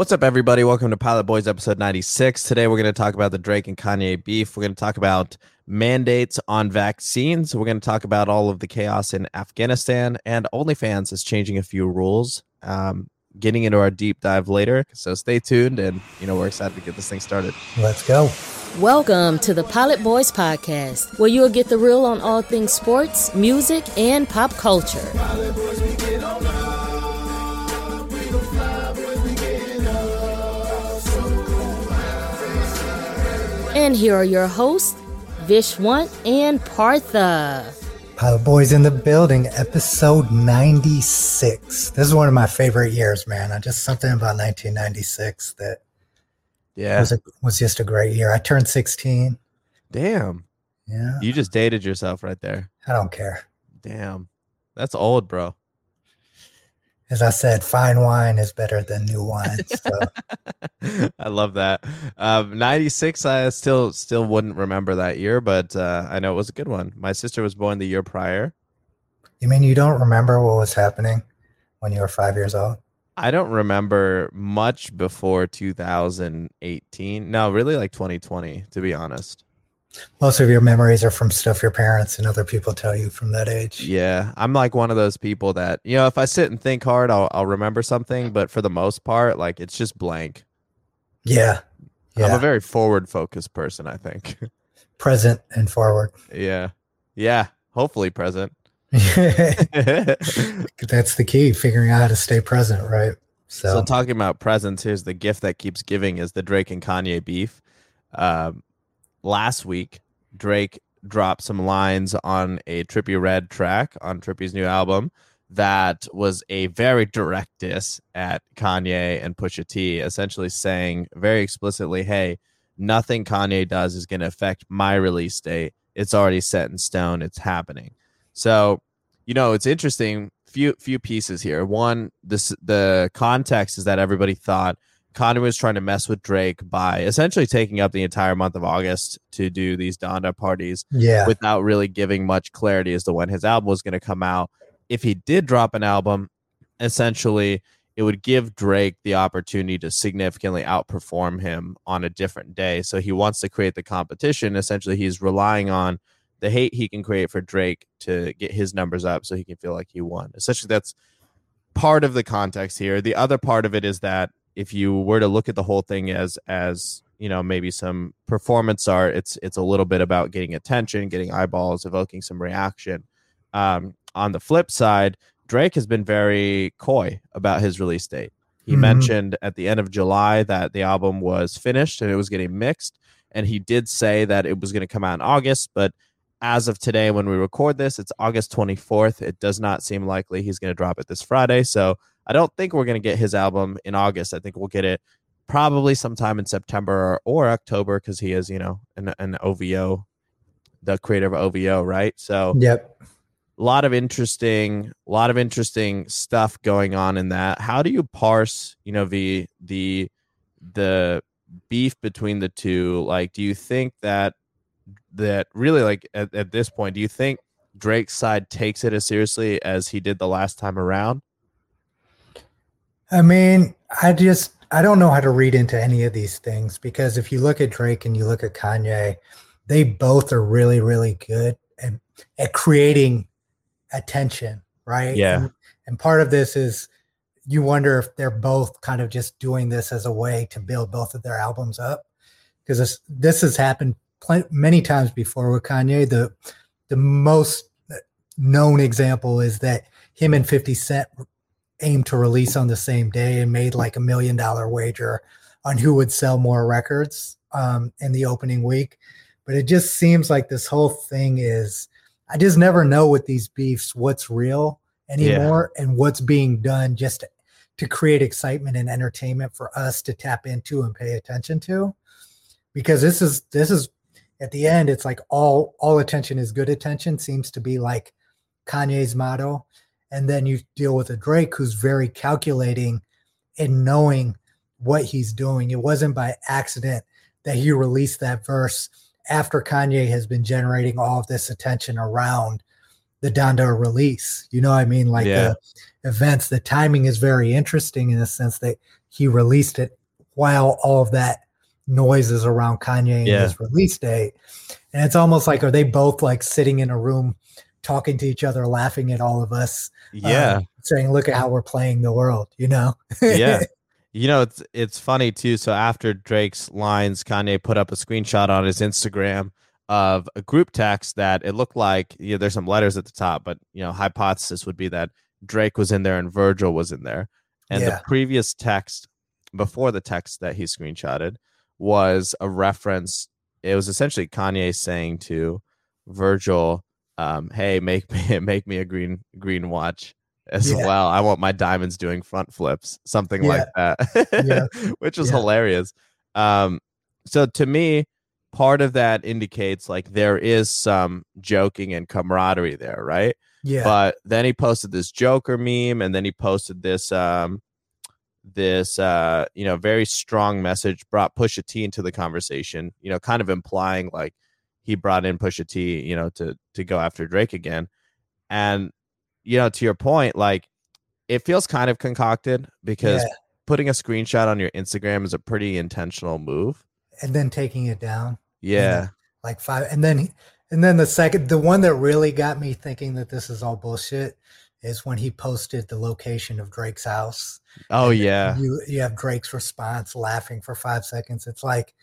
What's up, everybody? Welcome to Pilot Boys episode 96. Today, we're going to talk about the Drake and Kanye beef. We're going to talk about mandates on vaccines. We're going to talk about all of the chaos in Afghanistan, and OnlyFans is changing a few rules. Um, getting into our deep dive later. So stay tuned, and you know we're excited to get this thing started. Let's go. Welcome to the Pilot Boys Podcast, where you'll get the real on all things sports, music, and pop culture. And here are your hosts, Vishwant and Partha. Pilot Boys in the building, episode 96. This is one of my favorite years, man. I just something about 1996 that Yeah. was a, was just a great year. I turned 16. Damn. Yeah, You just dated yourself right there. I don't care. Damn. That's old, bro. As I said, fine wine is better than new wine. So I love that. Um, 96, I still still wouldn't remember that year, but uh, I know it was a good one. My sister was born the year prior. you mean you don't remember what was happening when you were five years old? I don't remember much before 2018. No, really like 2020, to be honest. Most of your memories are from stuff your parents and other people tell you from that age. Yeah, I'm like one of those people that, you know, if I sit and think hard, I'll, I'll remember something, but for the most part, like it's just blank. Yeah. I'm a very forward focused person, I think. Present and forward. yeah. Yeah. Hopefully present. That's the key, figuring out how to stay present, right? So, So, talking about presents, here's the gift that keeps giving is the Drake and Kanye beef. Um, last week, Drake dropped some lines on a Trippie Redd track on Trippie's new album that was a very direct diss at Kanye and Pusha T, essentially saying very explicitly, "Hey, nothing Kanye does is going to affect my release date. It's already set in stone. It's happening." So, you know, it's interesting. Few few pieces here. One, this the context is that everybody thought Kanye was trying to mess with Drake by essentially taking up the entire month of August to do these Donda parties yeah. without really giving much clarity as to when his album was going to come out. If he did drop an album, essentially it would give Drake the opportunity to significantly outperform him on a different day. So he wants to create the competition. Essentially, he's relying on the hate he can create for Drake to get his numbers up so he can feel like he won. Essentially, that's part of the context here. The other part of it is that if you were to look at the whole thing as as you know maybe some performance art, it's it's a little bit about getting attention, getting eyeballs, evoking some reaction. Um, on the flip side, Drake has been very coy about his release date. He Mhm. mentioned at the end of July that the album was finished and it was getting mixed, and he did say that it was going to come out in August, but as of today when we record this it's august 24th it does not seem likely he's going to drop it this friday so i don't think we're going to get his album in august. I think we'll get it probably sometime in september or, or october because he is you know an, an ovo the creator of ovo right? So Yep. a lot of interesting a lot of interesting stuff going on in that. How do you parse you know the the the beef between the two? Like do you think that that really like at, at this point do you think drake's side takes it as seriously as he did the last time around I mean, I just I don't know how to read into any of these things because if you look at Drake and you look at Kanye, they both are really really good at, at creating attention, right? Yeah. And, and part of this is you wonder if they're both kind of just doing this as a way to build both of their albums up because this this has happened many times before with Kanye. The the most known example is that him and 50 Cent aimed to release on the same day and made like a million dollar wager on who would sell more records um, in the opening week. But it just seems like this whole thing is, I just never know with these beefs what's real anymore and what's being done just to, to create excitement and entertainment for us to tap into and pay attention to. Because this is, this is, at the end, it's like all all attention is good attention seems to be like Kanye's motto and then you deal with a Drake who's very calculating and knowing what he's doing. It wasn't by accident that he released that verse after Kanye has been generating all of this attention around the Donda release. You know what I mean? Like Yeah. the events, the timing is very interesting in the sense that he released it while all of that noise is around Kanye and Yeah. his release date. And it's almost like are they both like sitting in a room talking to each other, laughing at all of us, Yeah. um, saying, Look at how we're playing the world, you know? yeah. You know, it's it's funny too. So after Drake's lines, Kanye put up a screenshot on his Instagram of a group text that it looked like you know, there's some letters at the top, but you know, hypothesis would be that Drake was in there and Virgil was in there. And Yeah. the previous text before the text that he screenshotted was a reference. It was essentially Kanye saying to Virgil, um, "Hey, make me make me a green green watch as Yeah. well. I want my diamonds doing front flips, something like that." Yeah. Which was Yeah. hilarious. Um, so to me, part of that indicates like there is some joking and camaraderie there, right? yeah. But then he posted this Joker meme, and then he posted this um this uh you know very strong message brought Pusha T into the conversation, you know, kind of implying like he brought in Pusha T, you know, to to go after Drake again. And you know, to your point, like it feels kind of concocted because Yeah. putting a screenshot on your Instagram is a pretty intentional move. and then taking it down. Yeah. like five and then and then the second the one that really got me thinking that this is all bullshit is when he posted the location of Drake's house. Oh yeah. You you have Drake's response laughing for five seconds. It's like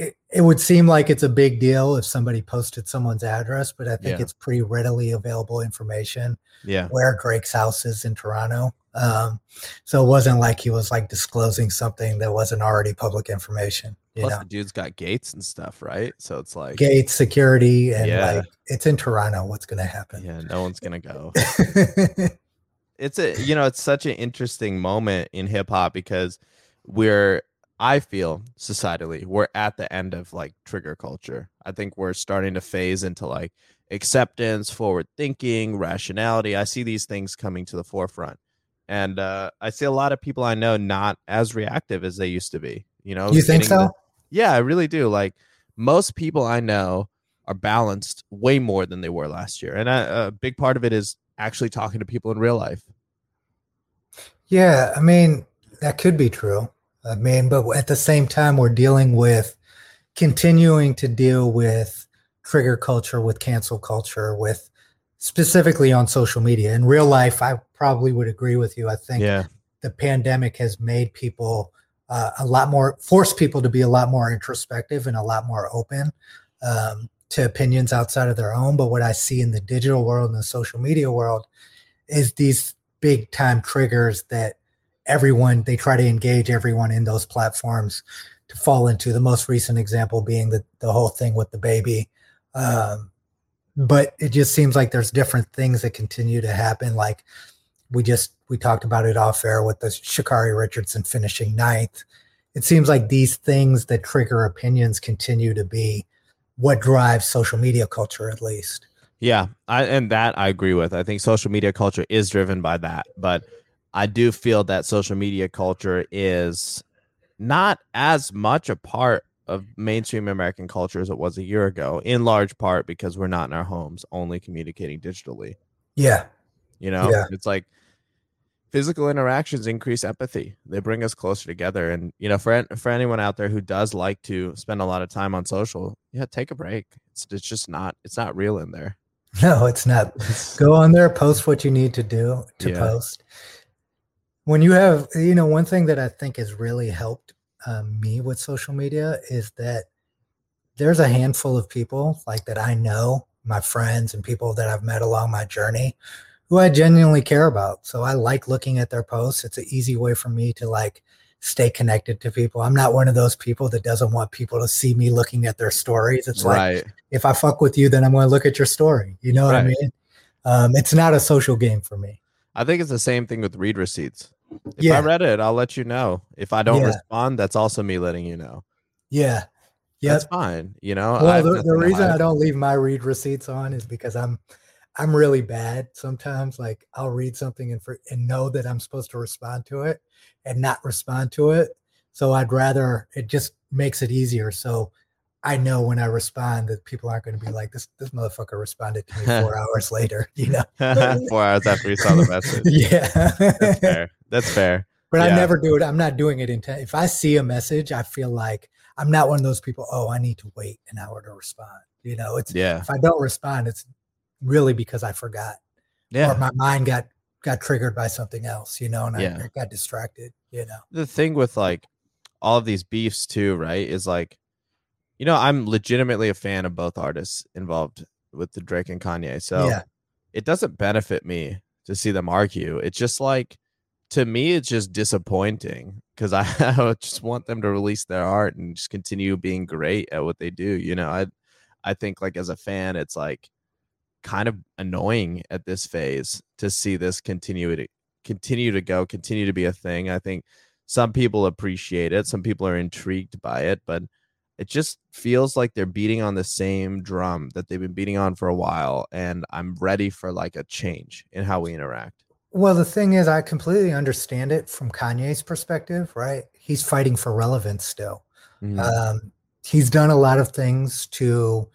it, it would seem like it's a big deal if somebody posted someone's address, but I think Yeah. it's pretty readily available information Yeah. where Drake's house is in Toronto. Um, so it wasn't like he was like disclosing something that wasn't already public information. You Plus know, the dude's got gates and stuff, right? So it's like gates, security and Yeah. like it's in Toronto. What's going to happen? yeah, no one's gonna go. it's a you know it's such an interesting moment in hip hop because we're I feel societally we're at the end of like trigger culture. I think we're starting to phase into like acceptance, forward thinking, rationality. I see these things coming to the forefront. And uh, I see a lot of people I know not as reactive as they used to be. You know, you think getting the- so? yeah, I really do. Like most people I know are balanced way more than they were last year, and a, a big part of it is actually talking to people in real life. Yeah, I mean that could be true. I mean, but at the same time, we're dealing with continuing to deal with trigger culture, with cancel culture, with specifically on social media. In real life, I probably would agree with you. I think Yeah, the pandemic has made people uh, a lot more forced people to be a lot more introspective and a lot more open um, to opinions outside of their own but what i see in the digital world and the social media world is these big time triggers that everyone they try to engage everyone in those platforms to fall into the most recent example being the, the whole thing with the baby um, but it just seems like there's different things that continue to happen like we just we talked about it off air with the Sha'Carri Richardson finishing ninth. It seems like these things that trigger opinions continue to be what drives social media culture, at least. yeah, I and that I agree with. I think social media culture is driven by that, but I do feel that social media culture is not as much a part of mainstream American culture as it was a year ago, in large part because we're not in our homes, only communicating digitally. Yeah, You know, Yeah. it's like physical interactions increase empathy. They bring us closer together. And you know, for for anyone out there who does like to spend a lot of time on social, yeah, take a break. It's it's just not it's not real in there. no, it's not. Go on there, post what you need to do to Yeah. post. When you have, you know, one thing that I think has really helped um, me with social media is that there's a handful of people like that I know, my friends and people that I've met along my journey who I genuinely care about. So I like looking at their posts. It's an easy way for me to like stay connected to people. I'm not one of those people that doesn't want people to see me looking at their stories. It's like if I fuck with you, then I'm going to look at your story. You know what I mean? Um, it's not a social game for me. I think it's the same thing with read receipts. If Yeah. I read it, I'll let you know. If I don't Yeah. respond, that's also me letting you know. Yeah. Yeah. That's fine. You know, Well, the, the reason. I don't leave my read receipts on is because I'm I'm really bad sometimes. Like I'll read something and for, and know that I'm supposed to respond to it and not respond to it. So I'd rather it just makes it easier. So I know when I respond that people aren't going to be like this. This motherfucker responded to me four hours later. You know, four hours after we saw the message. yeah. That's fair. That's fair. But I never do it. I'm not doing it intent. If I see a message, I feel like I'm not one of those people. Oh, I need to wait an hour to respond. You know, it's Yeah. if I don't respond, it's really because I forgot Yeah. or my mind got got triggered by something else. You know, and I, I got distracted. You know. the thing with like all of these beefs too, right? Is like, you know, I'm legitimately a fan of both artists involved with the Drake and Kanye. So Yeah. it doesn't benefit me to see them argue. It's just like to me, it's just disappointing because I, I just want them to release their art and just continue being great at what they do. You know, I I think like as a fan, it's like kind of annoying at this phase to see this continue to continue to go, continue to be a thing. I think some people appreciate it, some people are intrigued by it, but it just feels like they're beating on the same drum that they've been beating on for a while and i'm ready for like a change in how we interact Well, the thing is, I completely understand it from Kanye's perspective, right? He's fighting for relevance still. Mhm. Um, he's done a lot of things to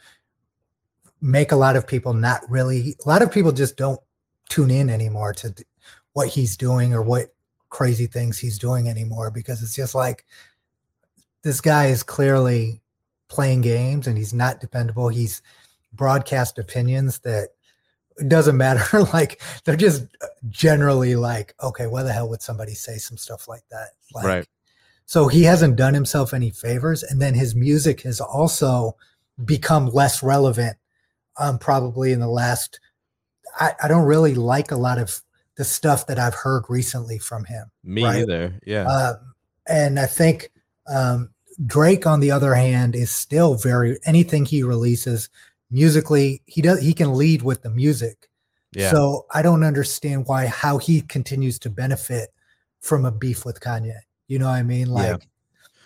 make a lot of people not really, a lot of people just don't tune in anymore to what he's doing or what crazy things he's doing anymore because it's just like this guy is clearly playing games and he's not dependable. He's broadcast opinions that it doesn't matter. like they're just generally like, okay, why the hell would somebody say some stuff like that? Like, Right. So he hasn't done himself any favors, and then his music has also become less relevant. Um, probably in the last, I, I don't really like a lot of the stuff that I've heard recently from him. me right. either yeah Um, and I think um, Drake, on the other hand, is still very anything he releases musically. He does he can lead with the music. yeah So I don't understand why how he continues to benefit from a beef with Kanye. You know what I mean? Like Yeah.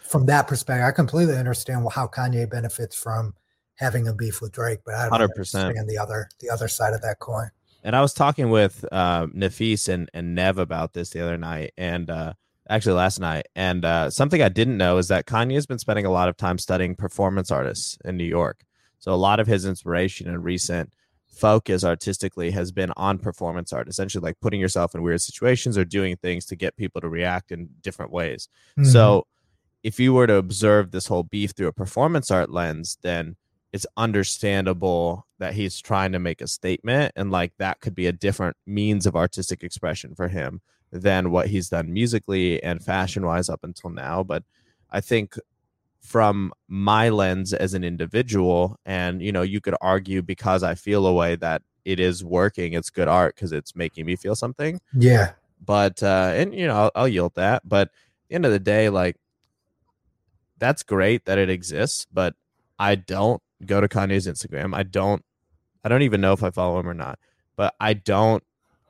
from that perspective, I completely understand how Kanye benefits from having a beef with Drake, but I don't 100%. understand the other the other side of that coin. and I was talking with uh, Nafis and, and Nev about this the other night, and uh, actually last night. And uh, something I didn't know is that Kanye has been spending a lot of time studying performance artists in New York. So a lot of his inspiration and recent focus artistically has been on performance art, essentially like putting yourself in weird situations or doing things to get people to react in different ways. Mhm. So if you were to observe this whole beef through a performance art lens, then it's understandable that he's trying to make a statement and like that could be a different means of artistic expression for him than what he's done musically and fashion wise up until now. But I think from my lens as an individual, and you know, you could argue because I feel a way that it is working, it's good art because it's making me feel something yeah. but uh and you know I'll, I'll yield that but at the end of the day like that's great that it exists but i don't go to kanye's instagram i don't i don't even know if i follow him or not but i don't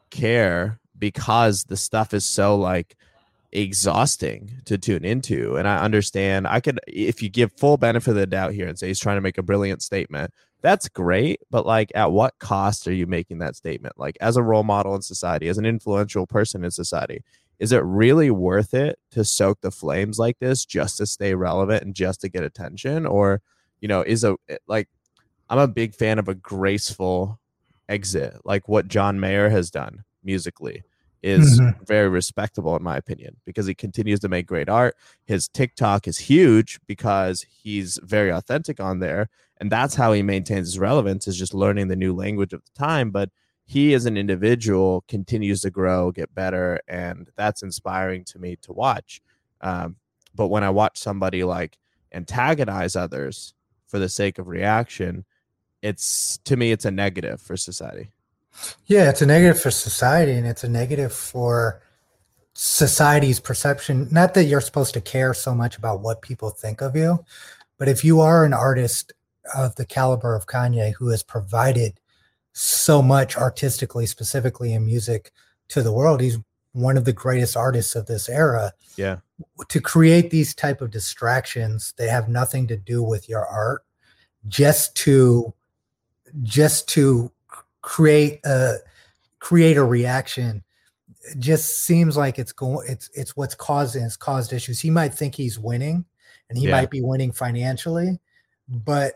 care because the stuff is so like exhausting to tune into. And i understand i could if you give full benefit of the doubt here and say he's trying to make a brilliant statement that's great but like at what cost are you making that statement? Like as a role model in society as an influential person in society is it really worth it to soak the flames like this just to stay relevant and just to get attention? Or you know is a eh, like i'm a big fan of a graceful exit like what john mayer has done musically is Mhm. very respectable in my opinion because he continues to make great art. His tiktok is huge because he's very authentic on there and that's how he maintains his relevance is just learning the new language of the time. But he as an individual continues to grow get better and that's inspiring to me to watch. Um, but when i watch somebody like antagonize others for the sake of reaction it's to me it's a negative for society Yeah, it's a negative for society and it's a negative for society's perception. Not that you're supposed to care so much about what people think of you, but if you are an artist of the caliber of Kanye who has provided so much artistically, specifically in music to the world, he's one of the greatest artists of this era. yeah To create these type of distractions, they have nothing to do with your art, just to just to create a create a reaction it just seems like it's going it's it's what's causing it's caused issues he might think he's winning and he Yeah. might be winning financially but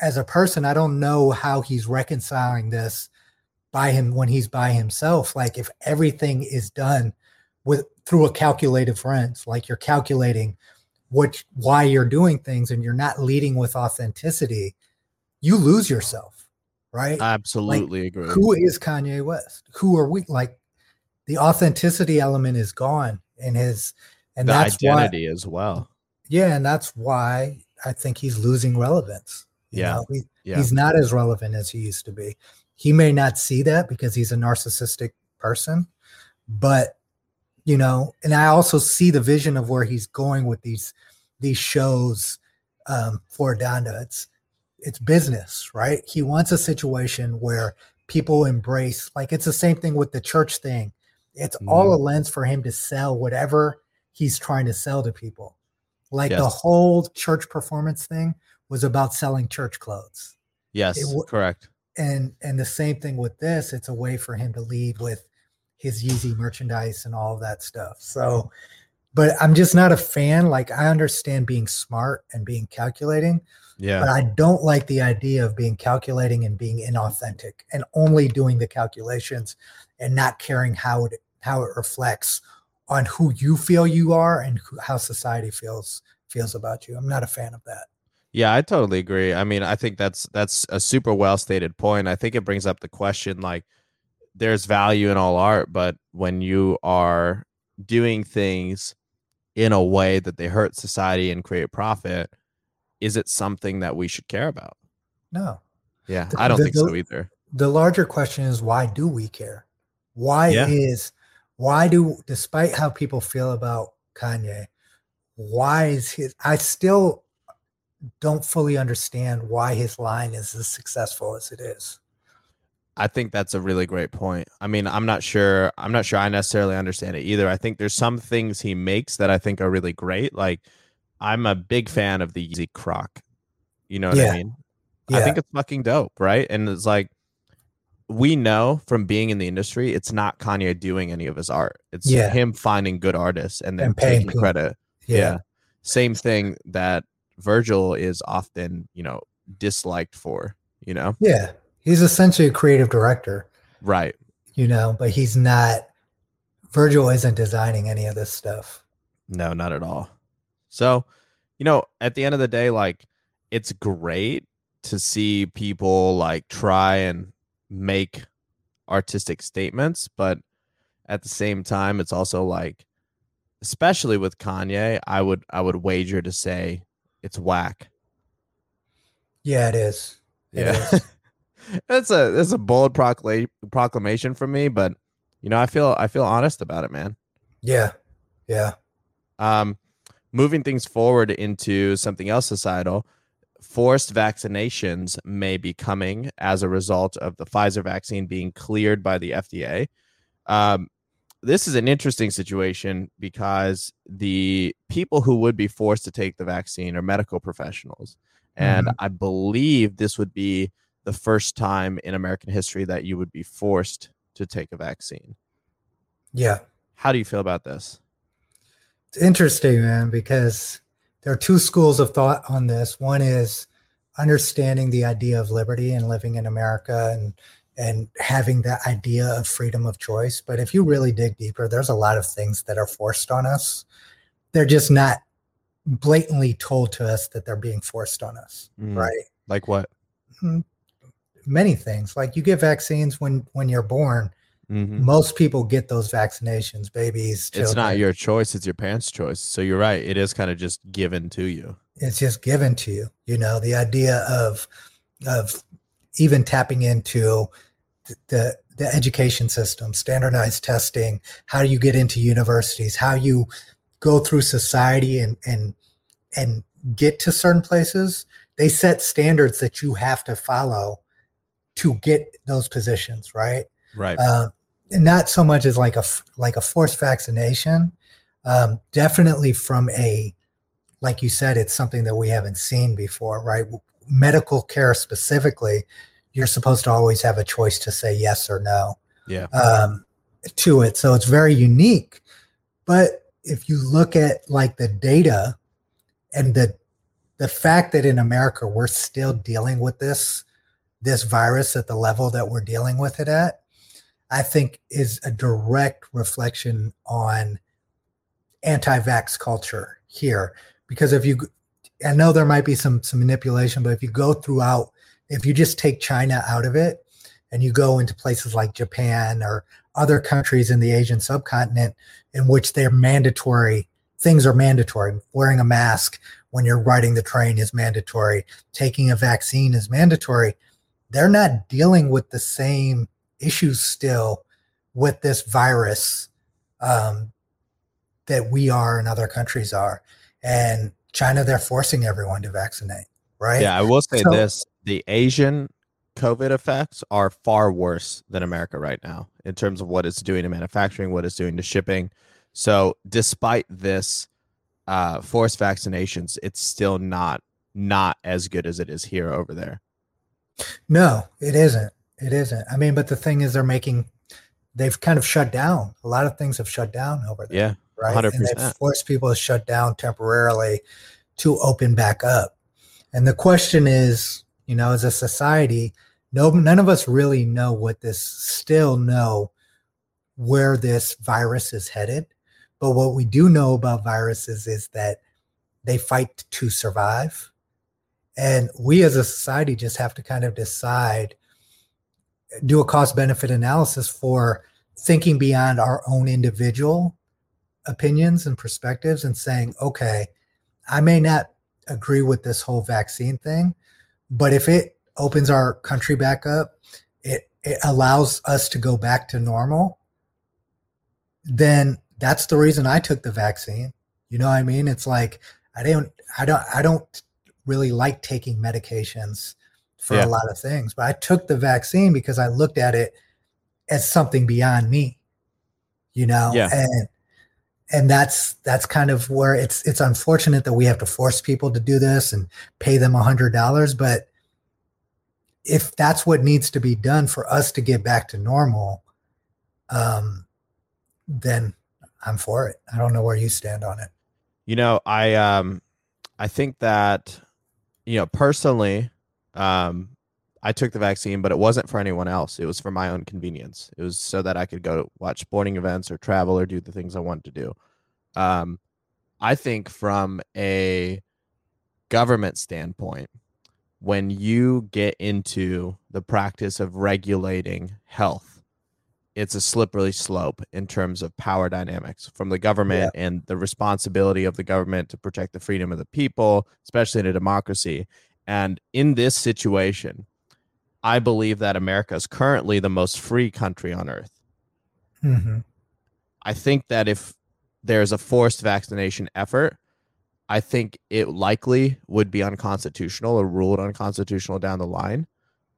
as a person, I don't know how he's reconciling this by him when he's by himself. Like if everything is done with through a calculative lens, like you're calculating what why you're doing things and you're not leading with authenticity, you lose yourself, right? Absolutely like, agree. Who is Kanye West? Who are we? Like the authenticity element is gone in his and the that's identity why, as well. Yeah, and that's why I think he's losing relevance. You Yeah. know, he, Yeah. he's not as relevant as he used to be. He may not see that because he's a narcissistic person, but you know, and I also see the vision of where he's going with these these shows um, for Donda. It's it's business, right? He wants a situation where people embrace, like it's the same thing with the church thing. It's all mm-hmm. a lens for him to sell whatever he's trying to sell to people. Like the whole church performance thing was about selling church clothes Yes, w- correct. and and the same thing with this it's a way for him to lead with his Yeezy merchandise and all of that stuff so but i'm just not a fan like i understand being smart and being calculating Yeah. but i don't like the idea of being calculating and being inauthentic and only doing the calculations and not caring how it how it reflects on who you feel you are and who, how society feels feels about you i'm not a fan of that Yeah, I totally agree. I mean, I think that's that's a super well stated point. I think it brings up the question like there's value in all art, but when you are doing things in a way that they hurt society and create profit, is it something that we should care about? no Yeah, The- I don't the- think the- so either. the larger question is why do we care? Why Yeah. is why do despite how people feel about Kanye, why is his I still don't fully understand why his line is as successful as it is. I think that's a really great point. I mean, I'm not sure. I'm not sure I necessarily understand it either. I think there's some things he makes that I think are really great. Like, I'm a big fan of the Yeezy Croc. You know what Yeah. I mean? I think it's fucking dope, right? And it's like we know from being in the industry, it's not Kanye doing any of his art. It's Yeah. him finding good artists and then And paying taking people. credit. yeah. yeah. Same thing that Virgil is often, you know, disliked for, you know? Yeah. He's essentially a creative director, Right. you know, but he's not Virgil isn't designing any of this stuff. No, not at all. So, you know, at the end of the day, like it's great to see people like try and make artistic statements, but at the same time, it's also like, especially with Kanye, I would I would wager to say it's whack. Yeah, it is. It Yeah, is. that's a that's a bold procla- proclamation from me, but you know, I feel I feel honest about it, man. Yeah. Yeah. Um, moving things forward into something else societal, forced vaccinations may be coming as a result of the Pfizer vaccine being cleared by the FDA. Um, this is an interesting situation because the people who would be forced to take the vaccine are medical professionals. And I believe this would be the first time in American history that you would be forced to take a vaccine. Yeah. How do you feel about this? It's interesting, man, because there are two schools of thought on this. One is understanding the idea of liberty and living in America and and having that idea of freedom of choice. But if you really dig deeper, there's a lot of things that are forced on us. They're just not blatantly told to us that they're being forced on us, Mm, right? Like what? Many things. Like you get vaccines when when you're born. Mhm. Most people get those vaccinations, babies. It's not your choice, it's your parents' choice. So you're right. It is kind of just given to you. it's just given to you you know the idea of of even tapping into th- the the education system standardized testing how you get into universities how you go through society and and and get to certain places they set standards that you have to follow to get those positions right Right. uh, not so much as like a like a forced vaccination um, definitely from a like you said it's something that we haven't seen before right? Medical care specifically you're supposed to always have a choice to say yes or no yeah. um, to it. So it's very unique. But if you look at like the data and the the fact that in America we're still dealing with this this virus at the level that we're dealing with it at, I think is a direct reflection on anti-vax culture here. Because if you, I know there might be some some manipulation, but if you go throughout, if you just take China out of it, and you go into places like Japan or other countries in the Asian subcontinent in which they're mandatory things are mandatory. Wearing a mask when you're riding the train is mandatory. Taking a vaccine is mandatory. They're not dealing with the same issues still with this virus um, that we are and other countries are. And China, they're forcing everyone to vaccinate, right? Yeah, I will say so, this the Asian COVID effects are far worse than America right now in terms of what it's doing to manufacturing, what it's doing to shipping. So, despite this uh, forced vaccinations, it's still not not as good as it is here over there. No, it isn't. It isn't. I mean, but the thing is, they're making they've kind of shut down. A lot of things have shut down over there. Yeah, right. 100%. And they've forced people to shut down temporarily to open back up. And the question is, you know, as a society, no, none of us really know what this still know where this virus is headed. But what we do know about viruses is that they fight to survive. And we as a society just have to kind of decide, do a cost benefit analysis for thinking beyond our own individual opinions and perspectives and saying, okay, I may not agree with this whole vaccine thing, but if it opens our country back up, it, it allows us to go back to normal, then that's the reason I took the vaccine. You know what I mean? It's like I don't I don't I don't really like taking medications for yeah. a lot of things, but I took the vaccine because I looked at it as something beyond me. You know? Yeah. And and that's that's kind of where it's it's unfortunate that we have to force people to do this and pay them a hundred dollars but if that's what needs to be done for us to get back to normal um then i'm for it i don't know where you stand on it you know i um i think that you know personally um I took the vaccine, but it wasn't for anyone else. It was for my own convenience. It was so that I could go watch sporting events or travel or do the things I wanted to do. Um, I think from a government standpoint, when you get into the practice of regulating health, it's a slippery slope in terms of power dynamics from the government yeah. and the responsibility of the government to protect the freedom of the people, especially in a democracy. And in this situation, I believe that America is currently the most free country on earth. Mm-hmm. I think that if there's a forced vaccination effort, I think it likely would be unconstitutional or ruled unconstitutional down the line.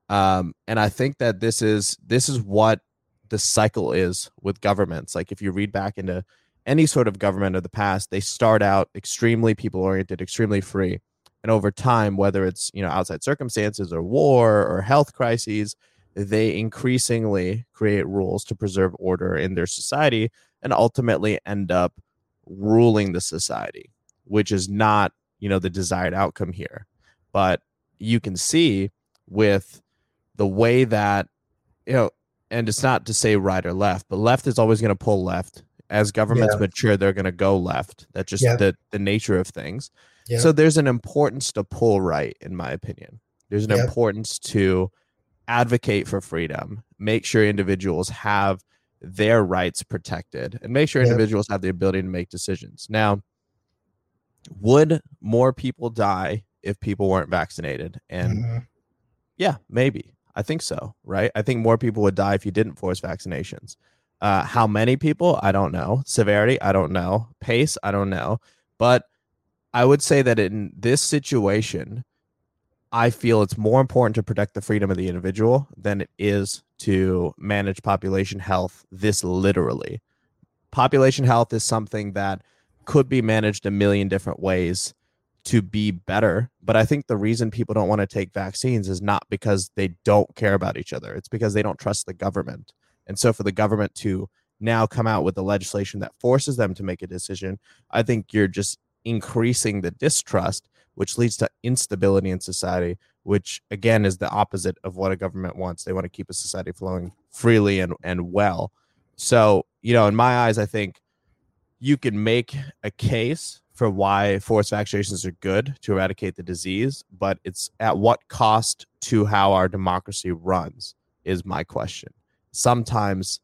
Um, and I think that this is this is what the cycle is with governments. Like if you read back into any sort of government of the past, they start out extremely people oriented, extremely free and over time whether it's you know outside circumstances or war or health crises they increasingly create rules to preserve order in their society and ultimately end up ruling the society which is not you know the desired outcome here but you can see with the way that you know and it's not to say right or left but left is always going to pull left as governments yeah. mature they're going to go left that's just yeah. the the nature of things so there's an importance to pull right, in my opinion. There's an importance to advocate for freedom, make sure individuals have their rights protected, and make sure individuals have the ability to make decisions. Now, would more people die if people weren't vaccinated? And mm-hmm. yeah, maybe. I think so, right? I think more people would die if you didn't force vaccinations. Uh, how many people? I don't know. Severity? I don't know. Pace? I don't know. But I would say that in this situation, I feel it's more important to protect the freedom of the individual than it is to manage population health this literally. Population health is something that could be managed a million different ways to be better. But I think the reason people don't want to take vaccines is not because they don't care about each other, it's because they don't trust the government. And so for the government to now come out with the legislation that forces them to make a decision, I think you're just increasing the distrust, which leads to instability in society, which again is the opposite of what a government wants. They want to keep a society flowing freely and, and well. So, you know, in my eyes, I think you can make a case for why forced vaccinations are good to eradicate the disease, but it's at what cost to how our democracy runs, is my question. Sometimes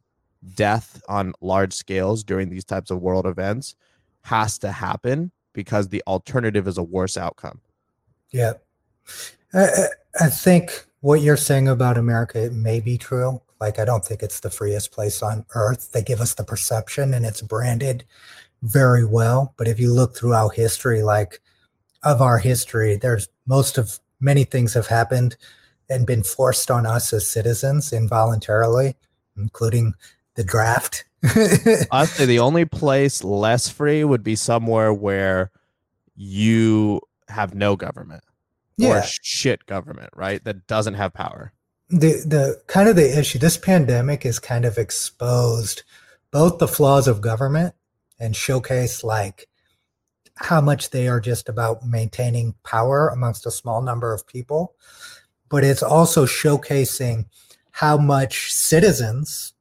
death on large scales during these types of world events has to happen because the alternative is a worse outcome. Yeah. I, I think what you're saying about America it may be true. Like, I don't think it's the freest place on earth. They give us the perception and it's branded very well. But if you look throughout history, like of our history, there's most of many things have happened and been forced on us as citizens involuntarily, including the draft. I'd the only place less free would be somewhere where you have no government yeah. or shit government, right? That doesn't have power. The the kind of the issue this pandemic is kind of exposed both the flaws of government and showcase like how much they are just about maintaining power amongst a small number of people but it's also showcasing how much citizens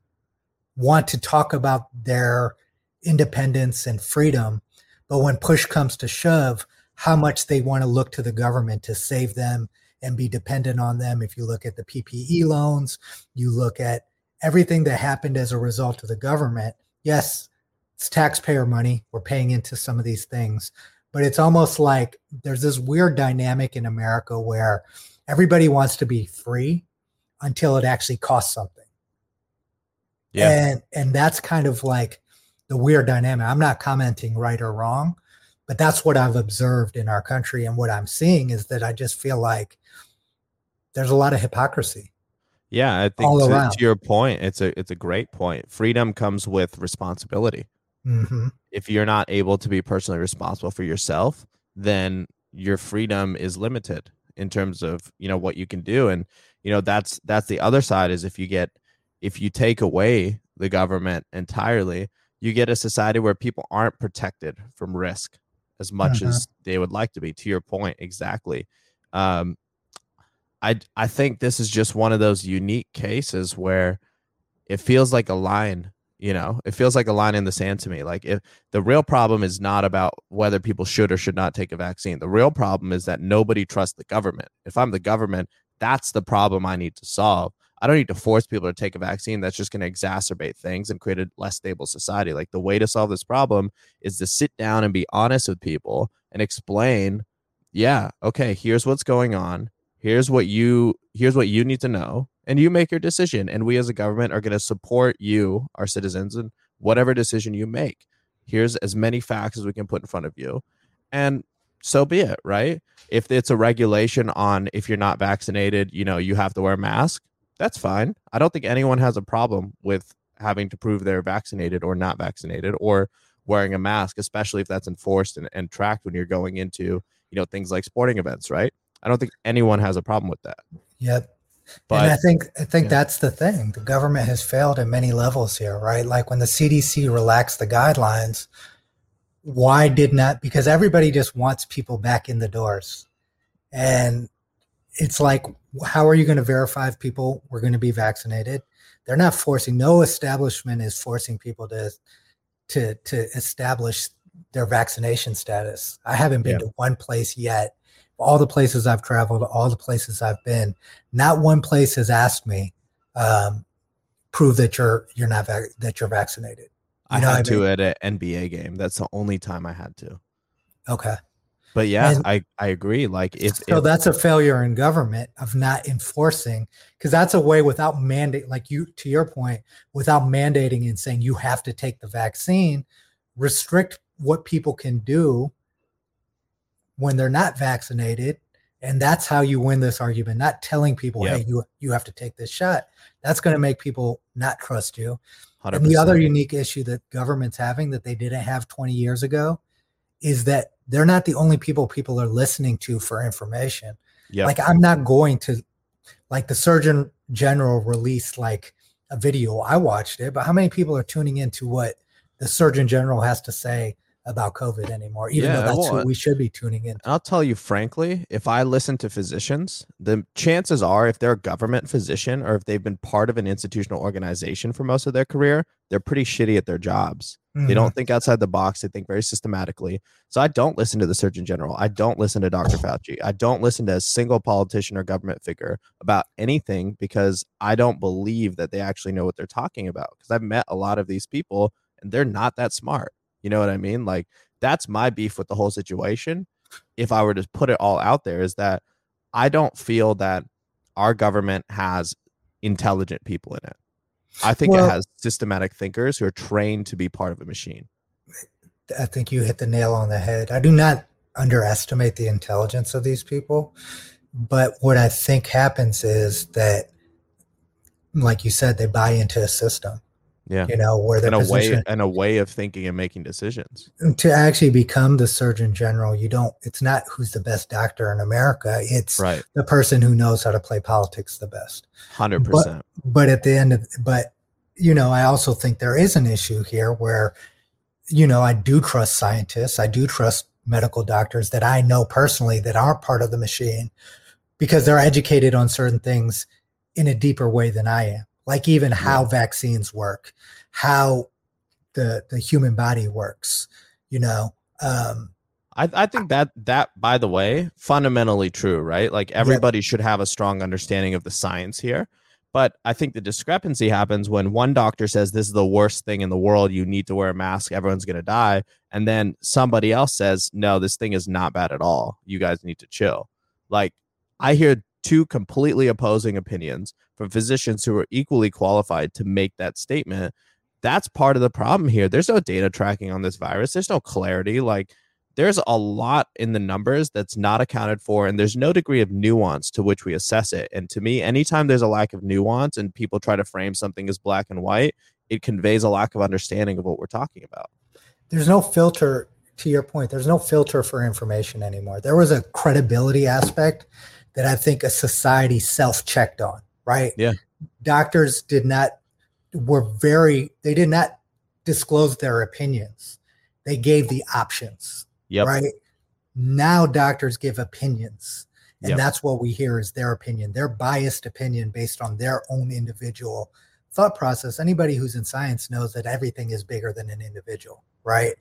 want to talk about their independence and freedom but when push comes to shove how much they want to look to the government to save them and be dependent on them if you look at the PPE loans you look at everything that happened as a result of the government yes it's taxpayer money. We're paying into some of these things. But it's almost like there's this weird dynamic in America where everybody wants to be free until it actually costs something. Yeah. And and that's kind of like the weird dynamic. I'm not commenting right or wrong, but that's what I've observed in our country and what I'm seeing is that I just feel like there's a lot of hypocrisy. Yeah, I think to, to, your point, it's a it's a great point. Freedom comes with responsibility. Mm-hmm. If you're not able to be personally responsible for yourself, then your freedom is limited in terms of you know what you can do and you know that's that's the other side is if you get if you take away the government entirely you get a society where people aren't protected from risk as much uh-huh. as they would like to be to your point exactly um i i think this is just one of those unique cases where it feels like a line you know, it feels like a line in the sand to me. Like if the real problem is not about whether people should or should not take a vaccine. The real problem is that nobody trusts the government. If I'm the government, that's the problem I need to solve. I don't need to force people to take a vaccine. That's just going to exacerbate things and create a less stable society. Like the way to solve this problem is to sit down and be honest with people and explain, yeah, okay, here's what's going on. Here's what you here's what you need to know and you make your decision. And we as a government are going to support you, our citizens, and whatever decision you make. Here's as many facts as we can put in front of you. And so be it, right? If it's a regulation on if you're not vaccinated, you know, you have to wear a mask, that's fine. I don't think anyone has a problem with having to prove they're vaccinated or not vaccinated or wearing a mask, especially if that's enforced and, and tracked when you're going into, you know, things like sporting events, right? I don't think anyone has a problem with that. Yep. But, and I think I think yeah. that's the thing. The government has failed at many levels here, right? Like when the CDC relaxed the guidelines, why did not because everybody just wants people back in the doors. And it's like how are you going to verify if people were going to be vaccinated? They're not forcing no establishment is forcing people to to to establish their vaccination status. I haven't been yeah. to one place yet all the places I've traveled, all the places I've been, not one place has asked me, um, prove that you're you're not vac- that you're vaccinated. You I had to mean? at an NBA game. That's the only time I had to. Okay. But yeah, and I, I agree. Like if so, if, that's a failure in government of not enforcing because that's a way without mandate. Like you, to your point, without mandating and saying you have to take the vaccine, restrict what people can do when they're not vaccinated and that's how you win this argument not telling people yep. hey you you have to take this shot that's going to make people not trust you 100%. and the other unique issue that government's having that they didn't have 20 years ago is that they're not the only people people are listening to for information yep. like i'm not going to like the surgeon general released like a video i watched it but how many people are tuning into what the surgeon general has to say about COVID anymore, even Yeah, though that's well, who we should be tuning in. I'll tell you frankly, if I listen to physicians, the chances are if they're a government physician or if they've been part of an institutional organization for most of their career, they're pretty shitty at their jobs. They Mhm. don't think outside the box. They think very systematically. So I don't listen to the Surgeon General. I don't listen to Dr. Fauci. I don't listen to a single politician or government figure about anything because I don't believe that they actually know what they're talking about. Because I've met a lot of these people and they're not that smart. You know what I mean? Like that's my beef with the whole situation. If I were to put it all out there, is that I don't feel that our government has intelligent people in it. I think Well- it has systematic thinkers who are trained to be part of a machine. I think you hit the nail on the head. I do not underestimate the intelligence of these people, but what I think happens is that, like you said, they buy into a system. Yeah. You know, where And they're a way and a way of thinking and making decisions. to actually become the Surgeon General. You don't. It's not who's the best doctor in America. It's Right. the person who knows how to play politics the best. Hundred percent. but at the end of but you know i also think there is an issue here where you know i do trust scientists i do trust medical doctors that i know personally that aren't part of the machine because they're educated on certain things in a deeper way than i am like even how vaccines work how the the human body works you know um I, I think that that by the way fundamentally true right? Like everybody should have a strong understanding of the science here. But i think the discrepancy happens when one doctor says this is the worst thing in the world. You need to wear a mask. Everyone's going to die. And then somebody else says no this thing is not bad at all. You guys need to chill. Like i hear two completely opposing opinions from physicians who are equally qualified to make that statement that's part of the problem here. There's no data tracking on this virus. There's no clarity. Like there's a lot in the numbers that's not accounted for and there's no degree of nuance to which we assess it. And to me anytime there's a lack of nuance and people try to frame something as black and white it conveys a lack of understanding of what we're talking about. There's no filter to your point there's no filter for information anymore. There was a credibility aspect that i think a society self-checked on right? Yeah. doctors did not were very they did not disclose their opinions. They gave the options yep. right? Now doctors give opinions and Yep. that's what we hear is their opinion their biased opinion based on their own individual thought process. Anybody who's in science knows that everything is bigger than an individual right?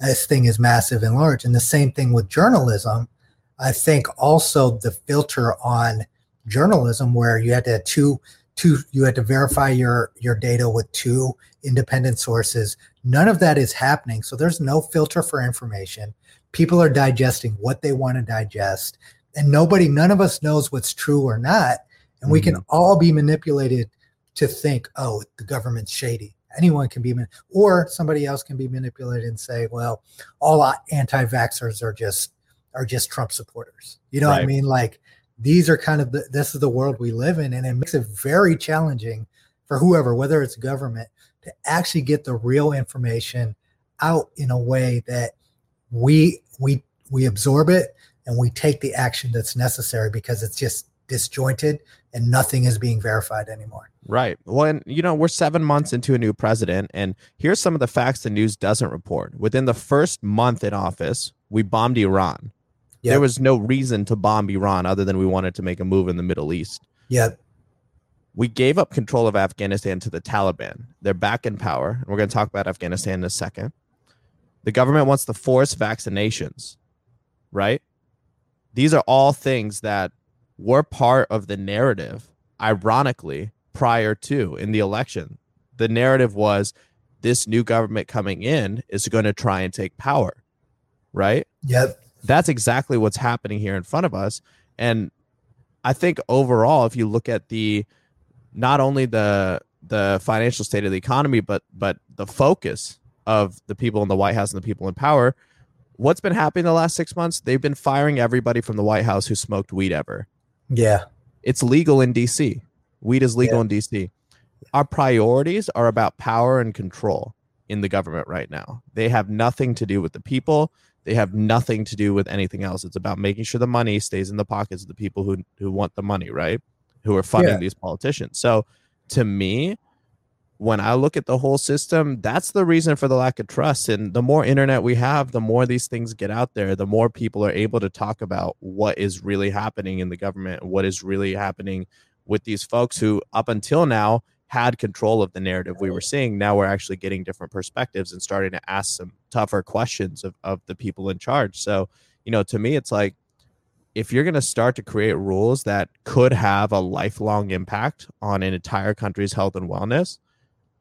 This thing is massive and large and the same thing with journalism i think also the filter on journalism where you had to two two you had to verify your your data with two independent sources. None of that is happening. So there's no filter for information. People are digesting what they want to digest and nobody none of us knows what's true or not. And we can mm-hmm. all be manipulated to think oh the government's shady. Anyone can be or somebody else can be manipulated and say well all anti-vaxxers are just are just trump supporters you know what i mean like these are kind of the, this is the world we live in and it makes it very challenging for whoever whether it's government to actually get the real information out in a way that we we we absorb it and we take the action that's necessary because it's just disjointed and nothing is being verified anymore Right. Well, and you know, we're seven months into a new president, and here's some of the facts the news doesn't report. Within the first month in office, we bombed Iran. Yep. There was no reason to bomb Iran other than we wanted to make a move in the Middle East. yeah We gave up control of Afghanistan to the Taliban. They're back in power. And we're going to talk about Afghanistan in a second. The government wants to force vaccinations, right? These are all things that were part of the narrative, ironically, prior to in the election. The narrative was this new government coming in is going to try and take power, right? yep that's exactly what's happening here in front of us. And i think overall if you look at the not only the the financial state of the economy but but the focus of the people in the white house and the people in power what's been happening the last six months? They've been firing everybody from the white house who smoked weed ever. Yeah. It's legal in dc weed is legal Yeah. in dc our priorities are about power and control in the government right now. They have nothing to do with the people they have nothing to do with anything else it's about making sure the money stays in the pockets of the people who who want the money right who are funding Yeah. these politicians so to me when I look at the whole system, that's the reason for the lack of trust. And the more internet we have, the more these things get out there, the more people are able to talk about what is really happening in the government, what is really happening with these folks who, up until now, had control of the narrative we were seeing. Now we're actually getting different perspectives and starting to ask some tougher questions of, of the people in charge. So, you know, to me, it's like, if you're going to start to create rules that could have a lifelong impact on an entire country's health and wellness,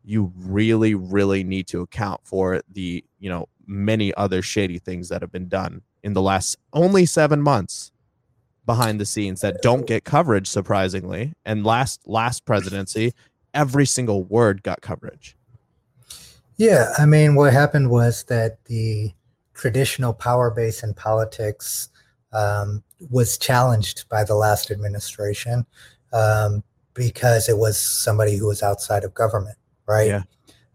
you really really need to account for the you know many other shady things that have been done in the last only 7 months behind the scenes that don't get coverage surprisingly and last last presidency every single word got coverage yeah i mean what happened was that the traditional power base in politics um, was challenged by the last administration um, because it was somebody who was outside of government right? Yeah.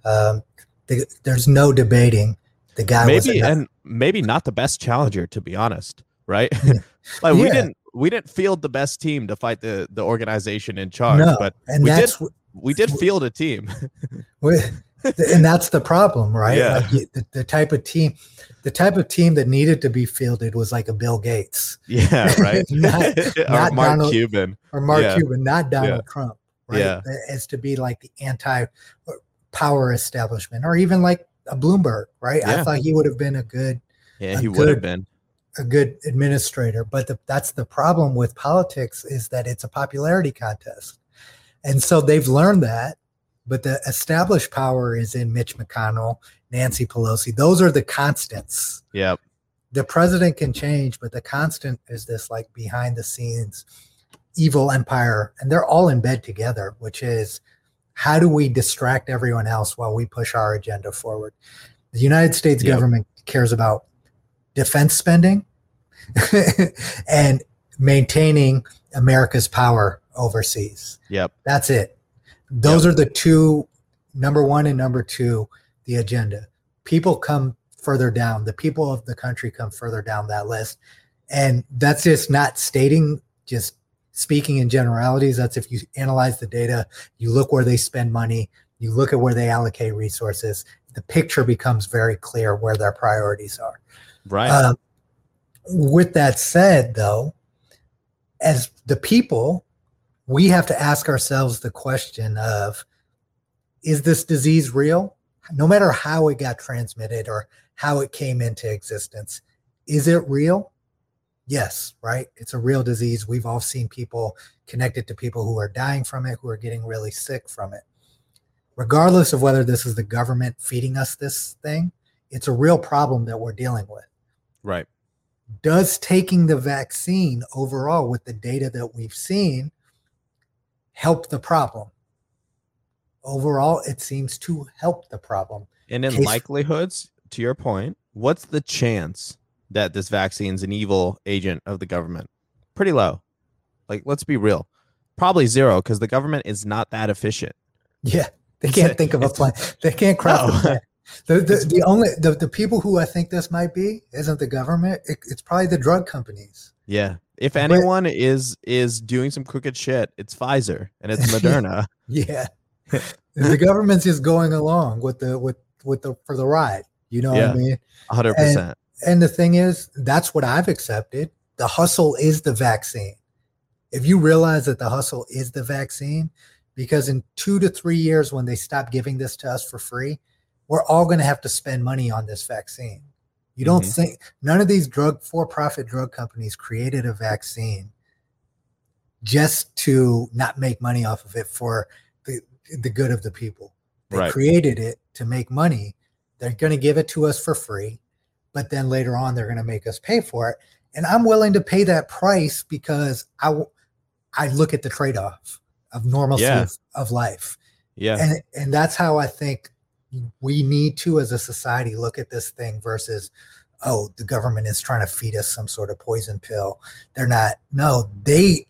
Um, the, there's no debating the guy. Maybe and maybe not the best challenger, to be honest, right? like we didn't we didn't field the best team to fight the the organization in charge, no, but and we did we did field a team. and that's the problem, right? Yeah. Like the, the type of team, the type of team that needed to be fielded was like a Bill Gates. Yeah, right. not, not Mark Donald, Cuban or Mark yeah. Cuban, not Donald yeah. Trump right? Yeah. As to be like the anti uh, power establishment or even like a Bloomberg, right? Yeah. I thought he would have been a good, yeah, he would have been a good administrator. But the, that's the problem with politics is that it's a popularity contest. And so they've learned that. But the established power is in Mitch McConnell, Nancy Pelosi. Those are the constants. Yep. The president can change, but the constant is this like behind the scenes evil empire and they're all in bed together which is how do we distract everyone else while we push our agenda forward the united states yep. government cares about defense spending and maintaining america's power overseas. Yep. That's it. Those yep. are the two number one and number two the agenda. People come further down. The people of the country come further down that list. And that's just not stating just speaking in generalities, that's if you analyze the data, you look where they spend money, you look at where they allocate resources, the picture becomes very clear where their priorities are. Right. Um, with that said, though, as the people, we have to ask ourselves the question of is this disease real? No matter how it got transmitted or how it came into existence, is it real? yes, right? It's a real disease. We've all seen people connected to people who are dying from it, who are getting really sick from it. Regardless of whether this is the government feeding us this thing, it's a real problem that we're dealing with. Right. Does taking the vaccine overall, with the data that we've seen, help the problem? Overall, it seems to help the problem. And in Case- likelihoods, to your point, what's the chance that this vaccine's an evil agent of the government? Pretty low. Like, let's be real. Probably zero because the government is not that efficient. Yeah, they can't think of a plan. They can't craft no. a plan. The, the, the only the, the people who I think this might be isn't the government. It, it's probably the drug companies. Yeah. If anyone but, is is doing some crooked shit, it's Pfizer and it's Moderna. yeah. the government's just going along with the with with the for the ride. You know yeah, what I mean? hundred percent. And the thing is, that's what I've accepted. The hustle is the vaccine. If you realize that the hustle is the vaccine, because in two to three years, when they stop giving this to us for free, we're all going to have to spend money on this vaccine. You don't mm-hmm. think none of these drug for profit drug companies created a vaccine just to not make money off of it for the, the good of the people. They right. created it to make money. They're going to give it to us for free but then later on they're going to make us pay for it and i'm willing to pay that price because i i look at the trade-off of normalcy yeah. of, of, life yeah and and that's how i think we need to as a society look at this thing versus oh the government is trying to feed us some sort of poison pill they're not no they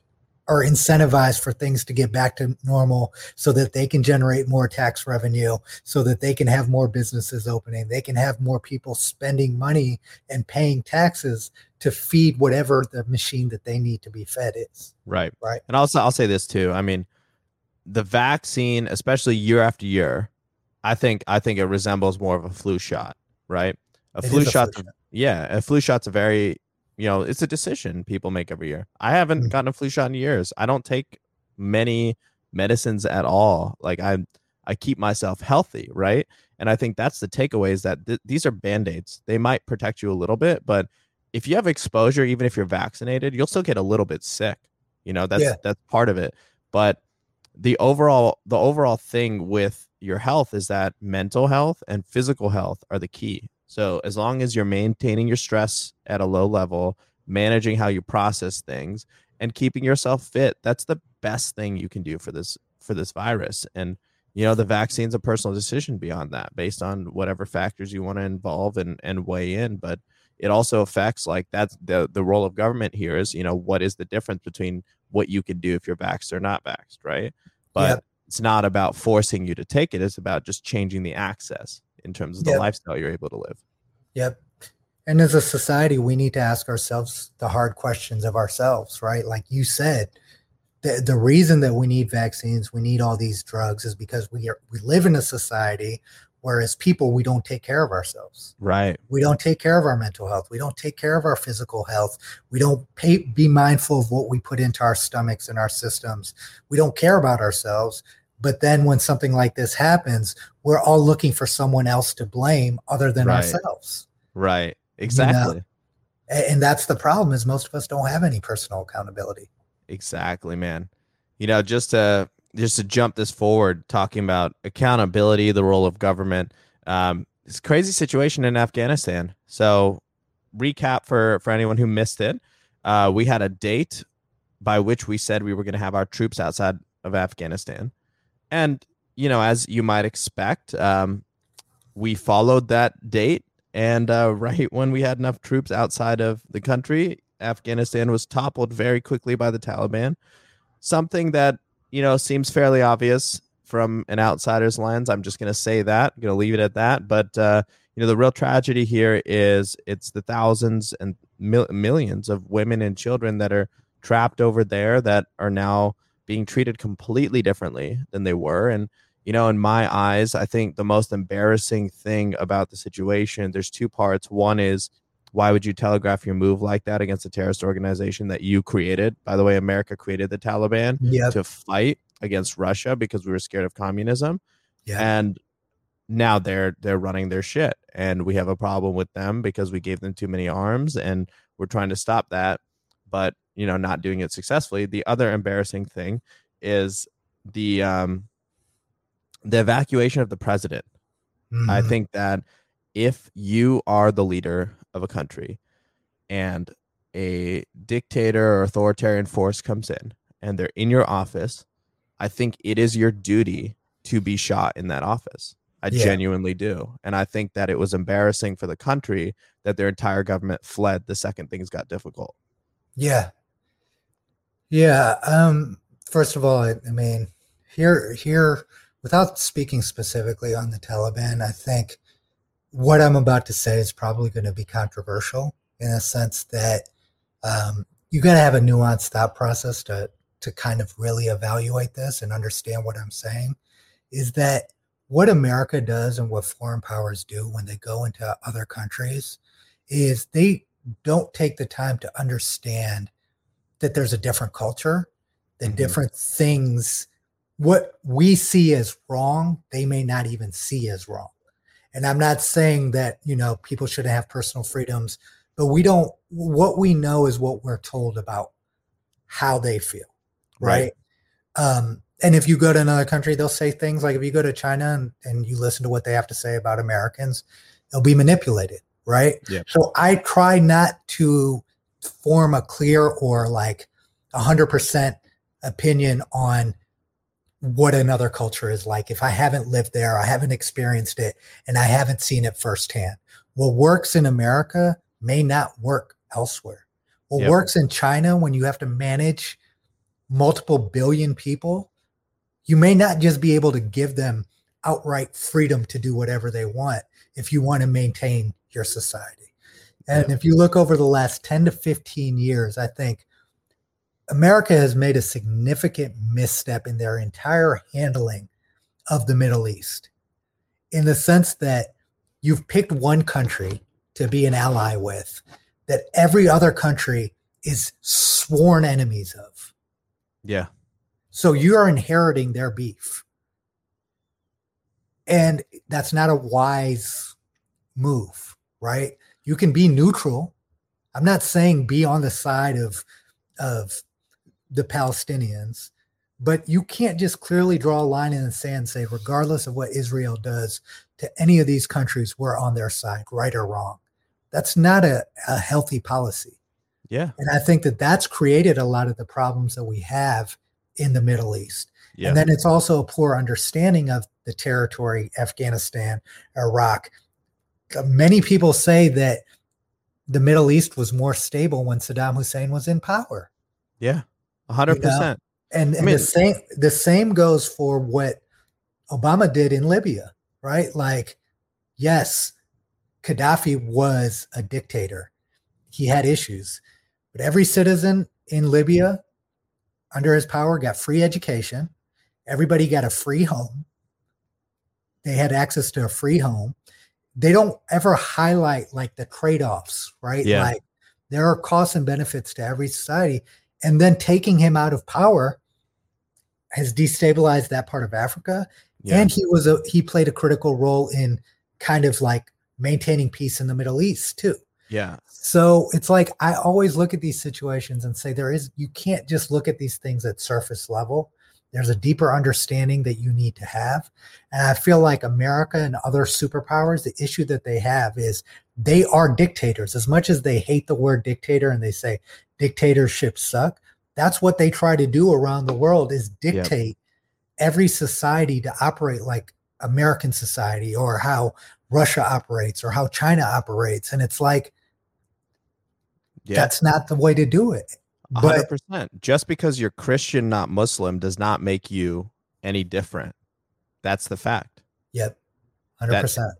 are incentivized for things to get back to normal so that they can generate more tax revenue, so that they can have more businesses opening, they can have more people spending money and paying taxes to feed whatever the machine that they need to be fed is. Right. Right. And also I'll say this too. I mean, the vaccine, especially year after year, I think I think it resembles more of a flu shot, right? A It flu shot, yeah, a flu shot's a very, you know, it's a decision people make every year. I haven't Mm. gotten a flu shot in years. I don't take many medicines at all. Like I, I keep myself healthy, right? And I think that's the takeaway is that th- these are band aids. They might protect you a little bit, but if you have exposure, even if you're vaccinated, you'll still get a little bit sick. You know, that's Yeah. that's part of it. But the overall the overall thing with your health is that mental health and physical health are the key. So as long as you're maintaining your stress at a low level, managing how you process things and keeping yourself fit, that's the best thing you can do for this for this virus. And you know, the vaccine's a personal decision beyond that based on whatever factors you want to involve and and weigh in, but it also affects like that's the the role of government here is, you know, what is the difference between what you can do if you're vaxxed or not vaxxed, right? But Yep. it's not about forcing you to take it. It's about just changing the access in terms of the Yep. lifestyle you're able to live. Yep. And as a society, we need to ask ourselves the hard questions of ourselves, right? Like you said, the, the reason that we need vaccines, we need all these drugs is because we are we live in a society where as people we don't take care of ourselves. Right. We don't take care of our mental health. We don't take care of our physical health. We don't pay, be mindful of what we put into our stomachs and our systems. We don't care about ourselves. But then when something like this happens, we're all looking for someone else to blame other than Right. ourselves. Right. Exactly. A- and that's the problem is most of us don't have any personal accountability Exactly, man. You know, just to just to jump this forward, talking about accountability, the role of government. Um, it's crazy situation in Afghanistan. So, recap for for anyone who missed it. Uh, we had a date by which we said we were going to have our troops outside of Afghanistan, and you know, as you might expect, um, we followed that date. And uh, right when we had enough troops outside of the country, Afghanistan was toppled very quickly by the Taliban. Something that, you know, seems fairly obvious from an outsider's lens. I'm just going to say that. I'm going to leave it at that. But, uh, you know, the real tragedy here is it's the thousands and mil- millions of women and children that are trapped over there that are now being treated completely differently than they were. And, you know, in my eyes, I think the most embarrassing thing about the situation, there's two parts. One is why would you telegraph your move like that against a terrorist organization that you created? By the way, America created the Taliban yeah to fight against Russia because we were scared of communism. Yeah. And now they're they're running their shit and we have a problem with them because we gave them too many arms and we're trying to stop that but you know not doing it successfully the other embarrassing thing is the um the evacuation of the president I Mhm. think that if you are the leader of a country and a dictator or authoritarian force comes in and they're in your office, I think it is your duty to be shot in that office. I Yeah. genuinely do. And I think that it was embarrassing for the country that their entire government fled the second things got difficult. Yeah. Yeah. Um, first of all, I, I mean, here, here, without speaking specifically on the Taliban, I think what I'm about to say is probably going to be controversial in a sense that um, you got to have a nuanced thought process to to kind of really evaluate this and understand what I'm saying. Is that what America does and what foreign powers do when they go into other countries is they don't take the time to understand that there's a different culture, that Mhm. different things, what we see as wrong, they may not even see as wrong. And I'm not saying that, you know, people shouldn't have personal freedoms, but we don't, what we know is what we're told about how they feel, right? Um, and if you go to another country, they'll say things like if you go to China and, and you listen to what they have to say about Americans, they'll be manipulated, right? Yep. So I try not to form a clear or like a hundred percent opinion on what another culture is like. If I haven't lived there, I haven't experienced it, and I haven't seen it firsthand. What works in America may not work elsewhere. What Yep. works in China when you have to manage multiple billion people, you may not just be able to give them outright freedom to do whatever they want if you want to maintain your society. And if you look over the last 10 to 15 years, I think America has made a significant misstep in their entire handling of the Middle East in the sense that you've picked one country to be an ally with that every other country is sworn enemies of. Yeah. So you're inheriting their beef. And that's not a wise move, right? You can be neutral. I'm not saying be on the side of of the Palestinians, but you can't just clearly draw a line in the sand and say, regardless of what Israel does to any of these countries, we're on their side, right or wrong. That's not a, a healthy policy. Yeah. And I think that that's created a lot of the problems that we have in the Middle East. Yeah. And then it's also a poor understanding of the territory, Afghanistan, Iraq. Uh, Many people say that the Middle East was more stable when Saddam Hussein was in power. yeah. A hundred You know, percent. And, and mean- the same the same goes for what Obama did in Libya, right? Like, yes, Gaddafi was a dictator. He had issues, but every citizen in Libya under his power got free education. Everybody got a free home. They had access to a free home. They don't ever highlight like the trade-offs, right? Yeah. Like there are costs and benefits to every society. And then taking him out of power has destabilized that part of Africa. Yeah. And he was a he played a critical role in kind of like maintaining peace in the Middle East too. yeah. So it's like I always look at these situations and say there is you can't just look at these things at surface level. There's a deeper understanding that you need to have. And I feel like America and other superpowers, the issue that they have is they are dictators. As much as they hate the word dictator and they say dictatorships suck, that's what they try to do around the world is dictate every society to operate like American society or how Russia operates or how China operates. And it's like Yeah. that's not the way to do it. But hundred percent. Just because you're Christian, not Muslim, does not make you any different. That's the fact. yep, hundred percent.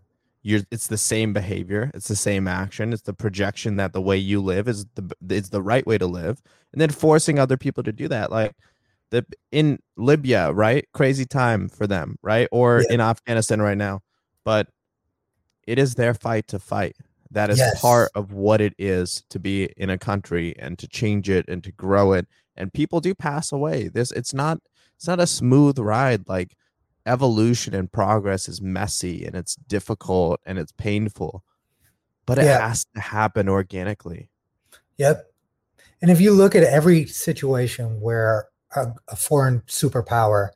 You're it's the same behavior, it's the same action, it's the projection that the way you live is the it's the right way to live, and then forcing other people to do that. Like the in Libya, right? Crazy time for them, right? Or Yeah. in Afghanistan right now. But it is their fight to fight. That is Yes. part of what it is to be in a country and to change it and to grow it. And people do pass away. This it's not it's not a smooth ride. Like evolution and progress is messy and it's difficult and it's painful. But it Yeah. has to happen organically. Yep. And if you look at every situation where a, a foreign superpower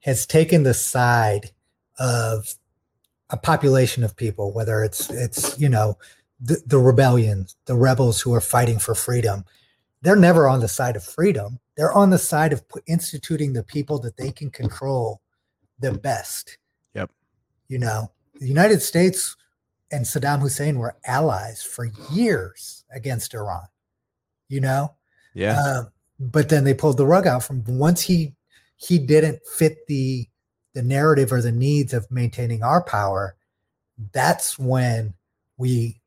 has taken the side of a population of people, whether it's it's you know the, the rebellions, the rebels who are fighting for freedom, they're never on the side of freedom. They're on the side of instituting the people that they can control the best. Yep. You know, the United States and Saddam Hussein were allies for years against Iran. You know, Yeah. um, but then they pulled the rug out from once he he didn't fit the the narrative or the needs of maintaining our power. That's when we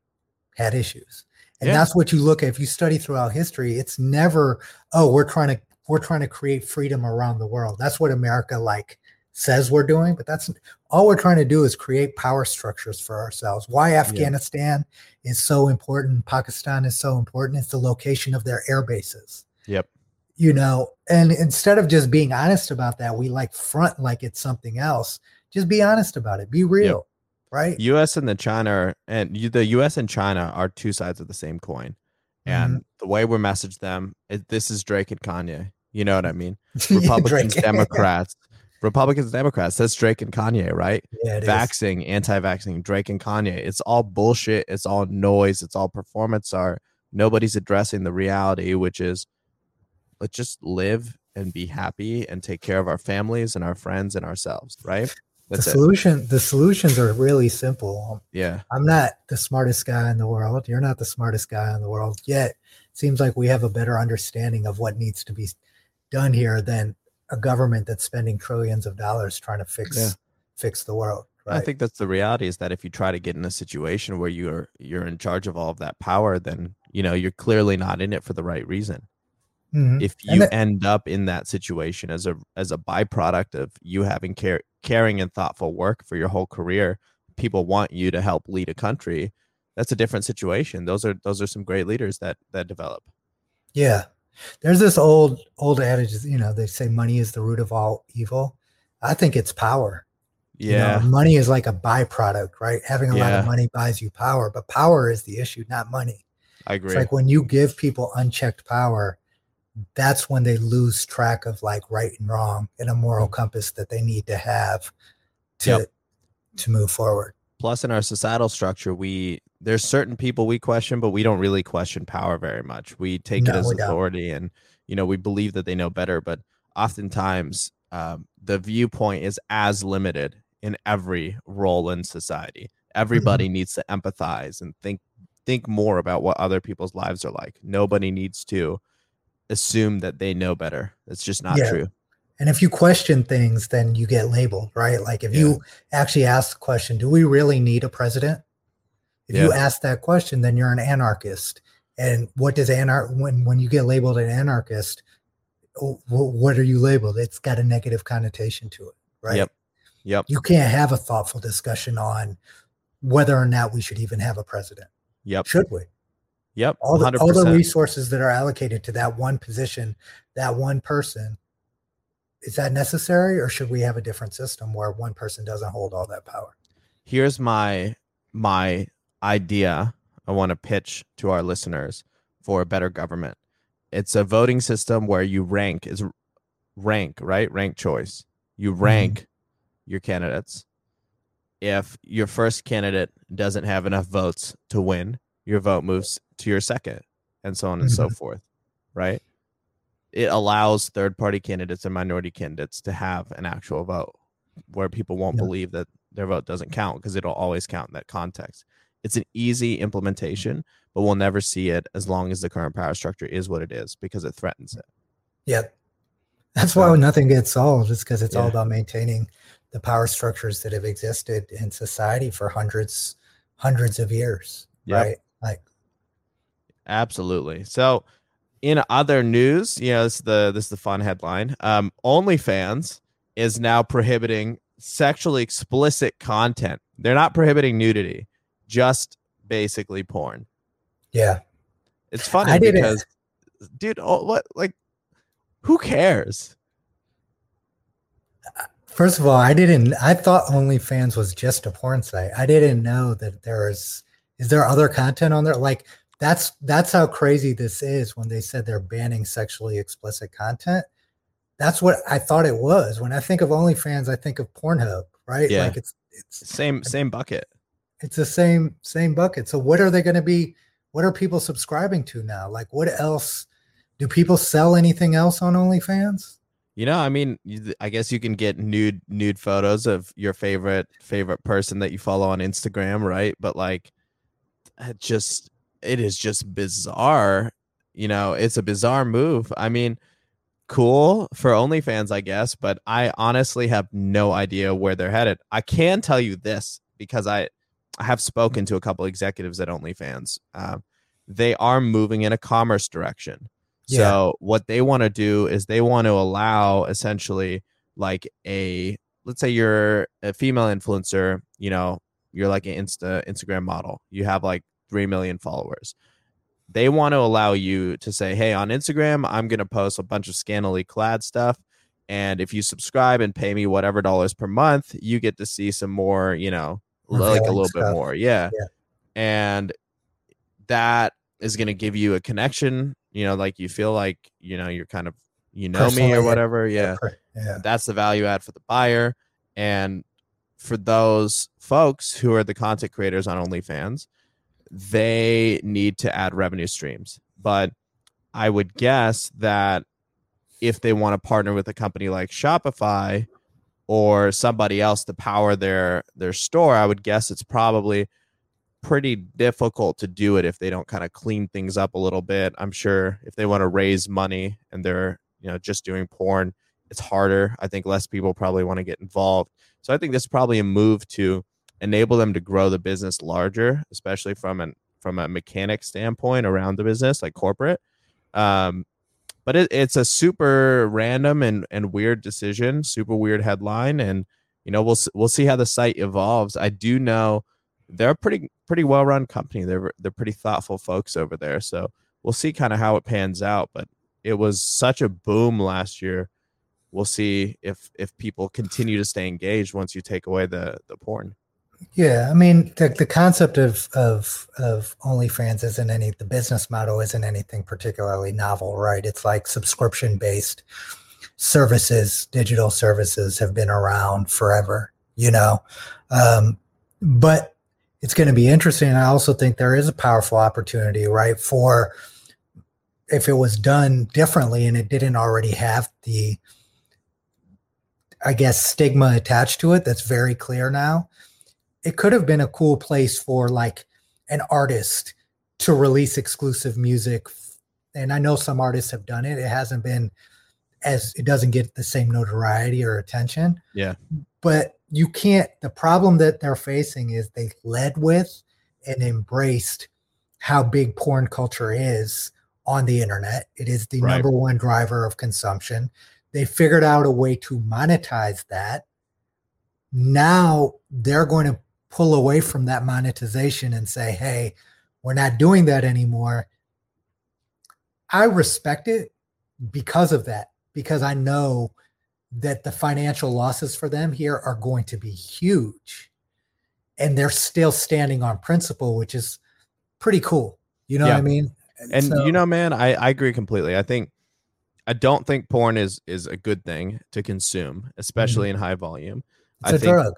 had issues, and Yeah. that's what you look at. If you study throughout history, it's never oh we're trying to we're trying to create freedom around the world. That's what America like says we're doing, but that's all we're trying to do is create power structures for ourselves. Why Afghanistan is so important, Pakistan is so important, it's the location of their air bases. Yep. You know, and instead of just being honest about that, we like front like it's something else. Just be honest about it. Be real. Right? US and the China are, and the US and China are two sides of the same coin. Mm-hmm. And the way we message them, it, this is Drake and Kanye. You know what I mean? Republicans, Democrats, Republicans, Democrats. That's Drake and Kanye, right? yeah, it is. Vaxing, anti-vaxing, Drake and Kanye. It's all bullshit. It's all noise. It's all performance art. Nobody's addressing the reality, which is let's just live and be happy and take care of our families and our friends and ourselves, right? The That's it. solution, the solutions are really simple. Yeah. I'm not the smartest guy in the world. You're not the smartest guy in the world. Yet it seems like we have a better understanding of what needs to be done here than a government that's spending trillions of dollars trying to fix Yeah. fix the world. Right. I think that's the reality is that if you try to get in a situation where you're you're in charge of all of that power, then you know you're clearly not in it for the right reason. Mhm. if you that- end up in that situation as a as a byproduct of you having care, caring and thoughtful work for your whole career people want you to help lead a country that's a different situation those are those are some great leaders that that develop Yeah. There's this old old adage, you know, they say money is the root of all evil. I think it's power. You know, yeah money is like a byproduct, right? Having a lot of money buys you power, but power is the issue, not money. i agree It's like when you give people unchecked power, that's when they lose track of like right and wrong and a moral mm-hmm. compass that they need to have to Yep. to move forward. plus in our societal structure we there's certain people we question but we don't really question power very much we take it as we don't. authority and you know we believe that they know better but oftentimes um, the viewpoint is as limited in every role in society everybody needs to empathize and think think more about what other people's lives are like nobody needs to assume that they know better it's just not Yeah. true And if you question things, then you get labeled, right? Like if you actually ask the question, do we really need a president? If you ask that question, then you're an anarchist. And what does anar when when you get labeled an anarchist, wh- wh- what are you labeled? It's got a negative connotation to it, right? Yep. yep You can't have a thoughtful discussion on whether or not we should even have a president. yep Should we? yep All the, 100% all the resources that are allocated to that one position, that one person, is that necessary or should we have a different system where one person doesn't hold all that power? here's my my idea i want to pitch to our listeners for a better government. It's a voting system where you rank is rank right? Rank choice. You mm-hmm. rank your candidates. If your first candidate doesn't have enough votes to win your vote moves to your second and so on and so mm-hmm. forth right? It allows third party candidates and minority candidates to have an actual vote where people won't Yeah. believe that their vote doesn't count because it'll always count in that context. It's an easy implementation, but we'll never see it as long as the current power structure is what it is because it threatens it. Yep. That's why nothing gets solved. It's because it's all about maintaining the power structures that have existed in society for hundreds, hundreds of years. Yep. Right. Like, Absolutely. So, in other news, you know, this is the this is the fun headline. Um, OnlyFans is now prohibiting sexually explicit content. They're not prohibiting nudity, just basically porn. yeah. It's funny I didn't- because, dude, oh, what like, who cares? Uh, first of all, I didn't. I thought OnlyFans was just a porn site. I didn't know that there is. Is there other content on there? Like that's that's how crazy this is. When they said they're banning sexually explicit content, that's what I thought it was. When I think of OnlyFans, I think of Pornhub, right? Yeah. Like it's it's Same same bucket. It's the same same bucket. So what are they going to be? What are people subscribing to now? Like what else? Do people sell anything else on OnlyFans? You know, I mean, I guess you can get nude nude photos of your favorite favorite person that you follow on Instagram, right? But like, it just it is just bizarre. You know, it's a bizarre move. I mean, cool for OnlyFans, I guess, but I honestly have no idea where they're headed. I can tell you this because I I have spoken to a couple executives at OnlyFans. Um, they are moving in a commerce direction. Yeah. So what they want to do is they want to allow essentially like a let's say you're a female influencer, you know, you're like an Insta Instagram model. You have like 3 million followers. They want to allow you to say, "Hey, on Instagram, I'm going to post a bunch of scantily clad stuff and if you subscribe and pay me whatever dollars per month, you get to see some more, you know, like a little bit more." Yeah. Yeah. And that is going to give you a connection you know like you feel like you know you're kind of you know me or whatever yeah Yeah. that's the value add for the buyer and for those folks who are the content creators on onlyfans they need to add revenue streams but i would guess that if they want to partner with a company like shopify or somebody else to power their their store i would guess it's probably pretty difficult to do it if they don't kind of clean things up a little bit. I'm sure if they want to raise money and they're, you know, just doing porn, it's harder. I think less people probably want to get involved. So I think this is probably a move to enable them to grow the business larger, especially from an from a mechanic standpoint around the business, like corporate. Um, but it, it's a super random and and weird decision, super weird headline, and you know we'll we'll see how the site evolves. I do know they're a pretty pretty well run company. They're they're pretty thoughtful folks over there, so we'll see kind of how it pans out. But it was such a boom last year. We'll see if if people continue to stay engaged once you take away the the porn. Yeah, I mean the, the concept of of of OnlyFans isn't any the business model isn't anything particularly novel, right? It's like subscription based services, digital services have been around forever, you know. Um, but it's going to be interesting. I also think there is a powerful opportunity, right, for if it was done differently and it didn't already have the, I guess, stigma attached to it that's very clear now. It could have been a cool place for like an artist to release exclusive music. And I know some artists have done it. It hasn't been as it doesn't get the same notoriety or attention. Yeah. But you can't, the problem that they're facing is they led with and embraced how big porn culture is on the internet. It is the Right. number one driver of consumption. They figured out a way to monetize that. Now they're going to pull away from that monetization and say, hey, we're not doing that anymore. I respect it because of that, because I know that the financial losses for them here are going to be huge. And they're still standing on principle, which is pretty cool. You know Yeah. what I mean? And So- you know, man, I, I agree completely. I think I don't think porn is is a good thing to consume, mm-hmm. especially in high volume. it's I a think drug.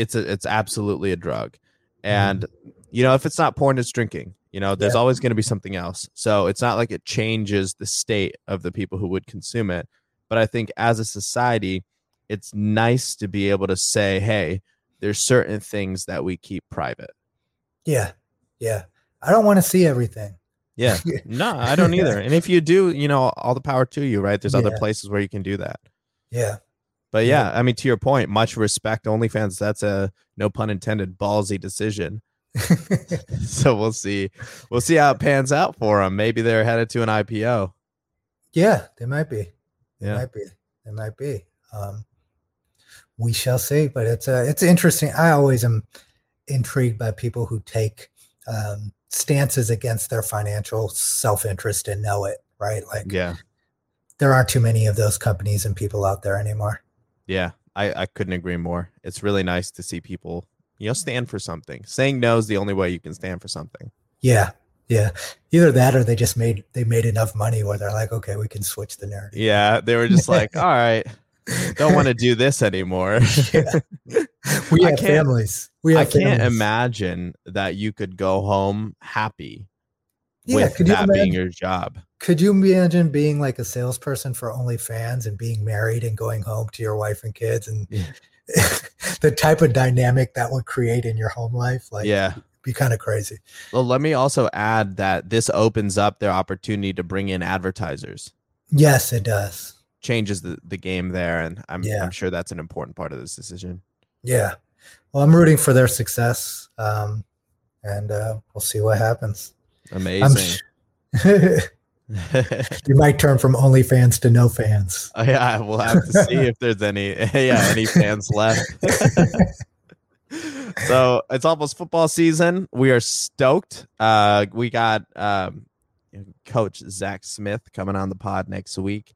It's a it's absolutely a drug. Mm-hmm. And you know, if it's not porn, it's drinking. You know, there's Yeah. always going to be something else. So it's not like it changes the state of the people who would consume it. But I think as a society, it's nice to be able to say, hey, there's certain things that we keep private. Yeah. Yeah. I don't want to see everything. Yeah. No, I don't either. And if you do, you know, all the power to you, right? There's other places where you can do that. Yeah. But Yeah. I mean, to your point, much respect, OnlyFans. That's a no pun intended ballsy decision. so we'll see. We'll see how it pans out for them. Maybe they're headed to an IPO. yeah. They might be. They Yeah. might be. They might be. Um, we shall see. But it's uh, it's interesting. I always am intrigued by people who take um, stances against their financial self interest and know it. Right. Like Yeah. there aren't too many of those companies and people out there anymore. Yeah. I, I couldn't agree more. It's really nice to see people, you know, stand for something. Saying no is the only way you can stand for something. Yeah. Yeah. Either that or they just made they made enough money where they're like, okay, we can switch the narrative. Yeah. They were just like, all right, don't want to do this anymore. Yeah. We have families. We I can't families. imagine that you could go home happy Yeah, with could you imagine, being your job. Could you imagine being like a salesperson for OnlyFans and being married and going home to your wife and kids and Yeah. the type of dynamic that would create in your home life? Like, yeah. be kind of crazy. Well, let me also add that this opens up their opportunity to bring in advertisers, Yes, it does. changes the, the game there. And I'm, Yeah. I'm sure that's an important part of this decision. Yeah. Well, I'm rooting for their success, um, and uh, we'll see what happens. Amazing. you might turn from only fans to no fans. Oh, yeah, we'll have to see if there's any yeah any fans left. so it's almost football season. We are stoked. Uh, we got um, Coach Zach Smith coming on the pod next week,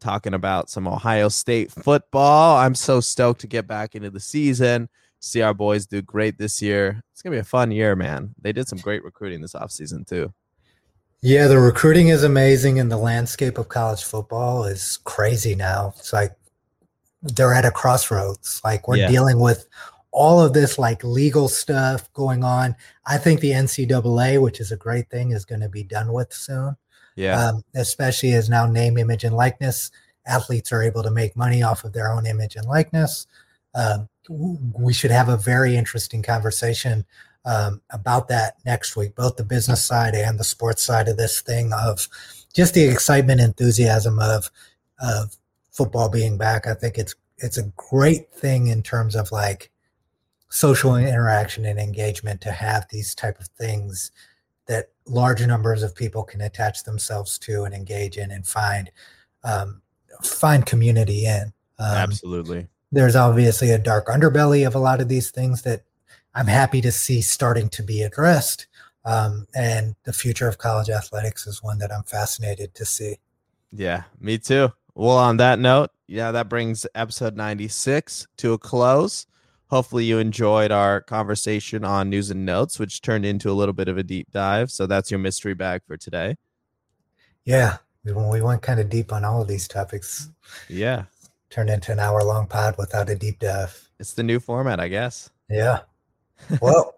talking about some Ohio State football. I'm so stoked to get back into the season. See our boys do great this year. It's gonna be a fun year, man. They did some great recruiting this offseason too. Yeah, the recruiting is amazing, and the landscape of college football is crazy now. It's like they're at a crossroads. Like we're Yeah. dealing with all of this like legal stuff going on. I think the NCAA, which is a great thing, is going to be done with soon. Yeah, Um, especially as now name, image, and likeness athletes are able to make money off of their own image and likeness. Um, we should have a very interesting conversation um, about that next week, both the business side and the sports side of this thing of just the excitement, enthusiasm of of football being back. I think it's it's a great thing in terms of like social interaction and engagement to have these type of things that large numbers of people can attach themselves to and engage in and find um, find community in. Um, Absolutely. There's obviously a dark underbelly of a lot of these things that I'm happy to see starting to be addressed. Um, and the future of college athletics is one that I'm fascinated to see. Yeah, me too. Well, on that note, yeah, that brings episode 96 to a close. Hopefully, you enjoyed our conversation on news and notes, which turned into a little bit of a deep dive. So, that's your mystery bag for today. Yeah, we, we went kind of deep on all of these topics. Yeah. Turned into an hour long pod without a deep dive. It's the new format, I guess. Yeah. Well,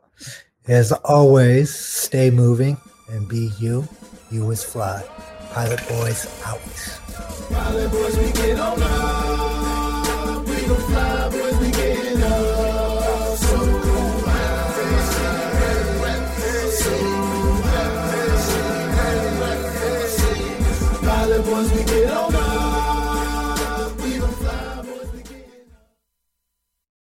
as always, stay moving and be you. You is fly. Pilot Boys out. Pilot Boys, we get on up. We gon' fly, boys, we getting up. So cool. Pilot Boys, we get on up.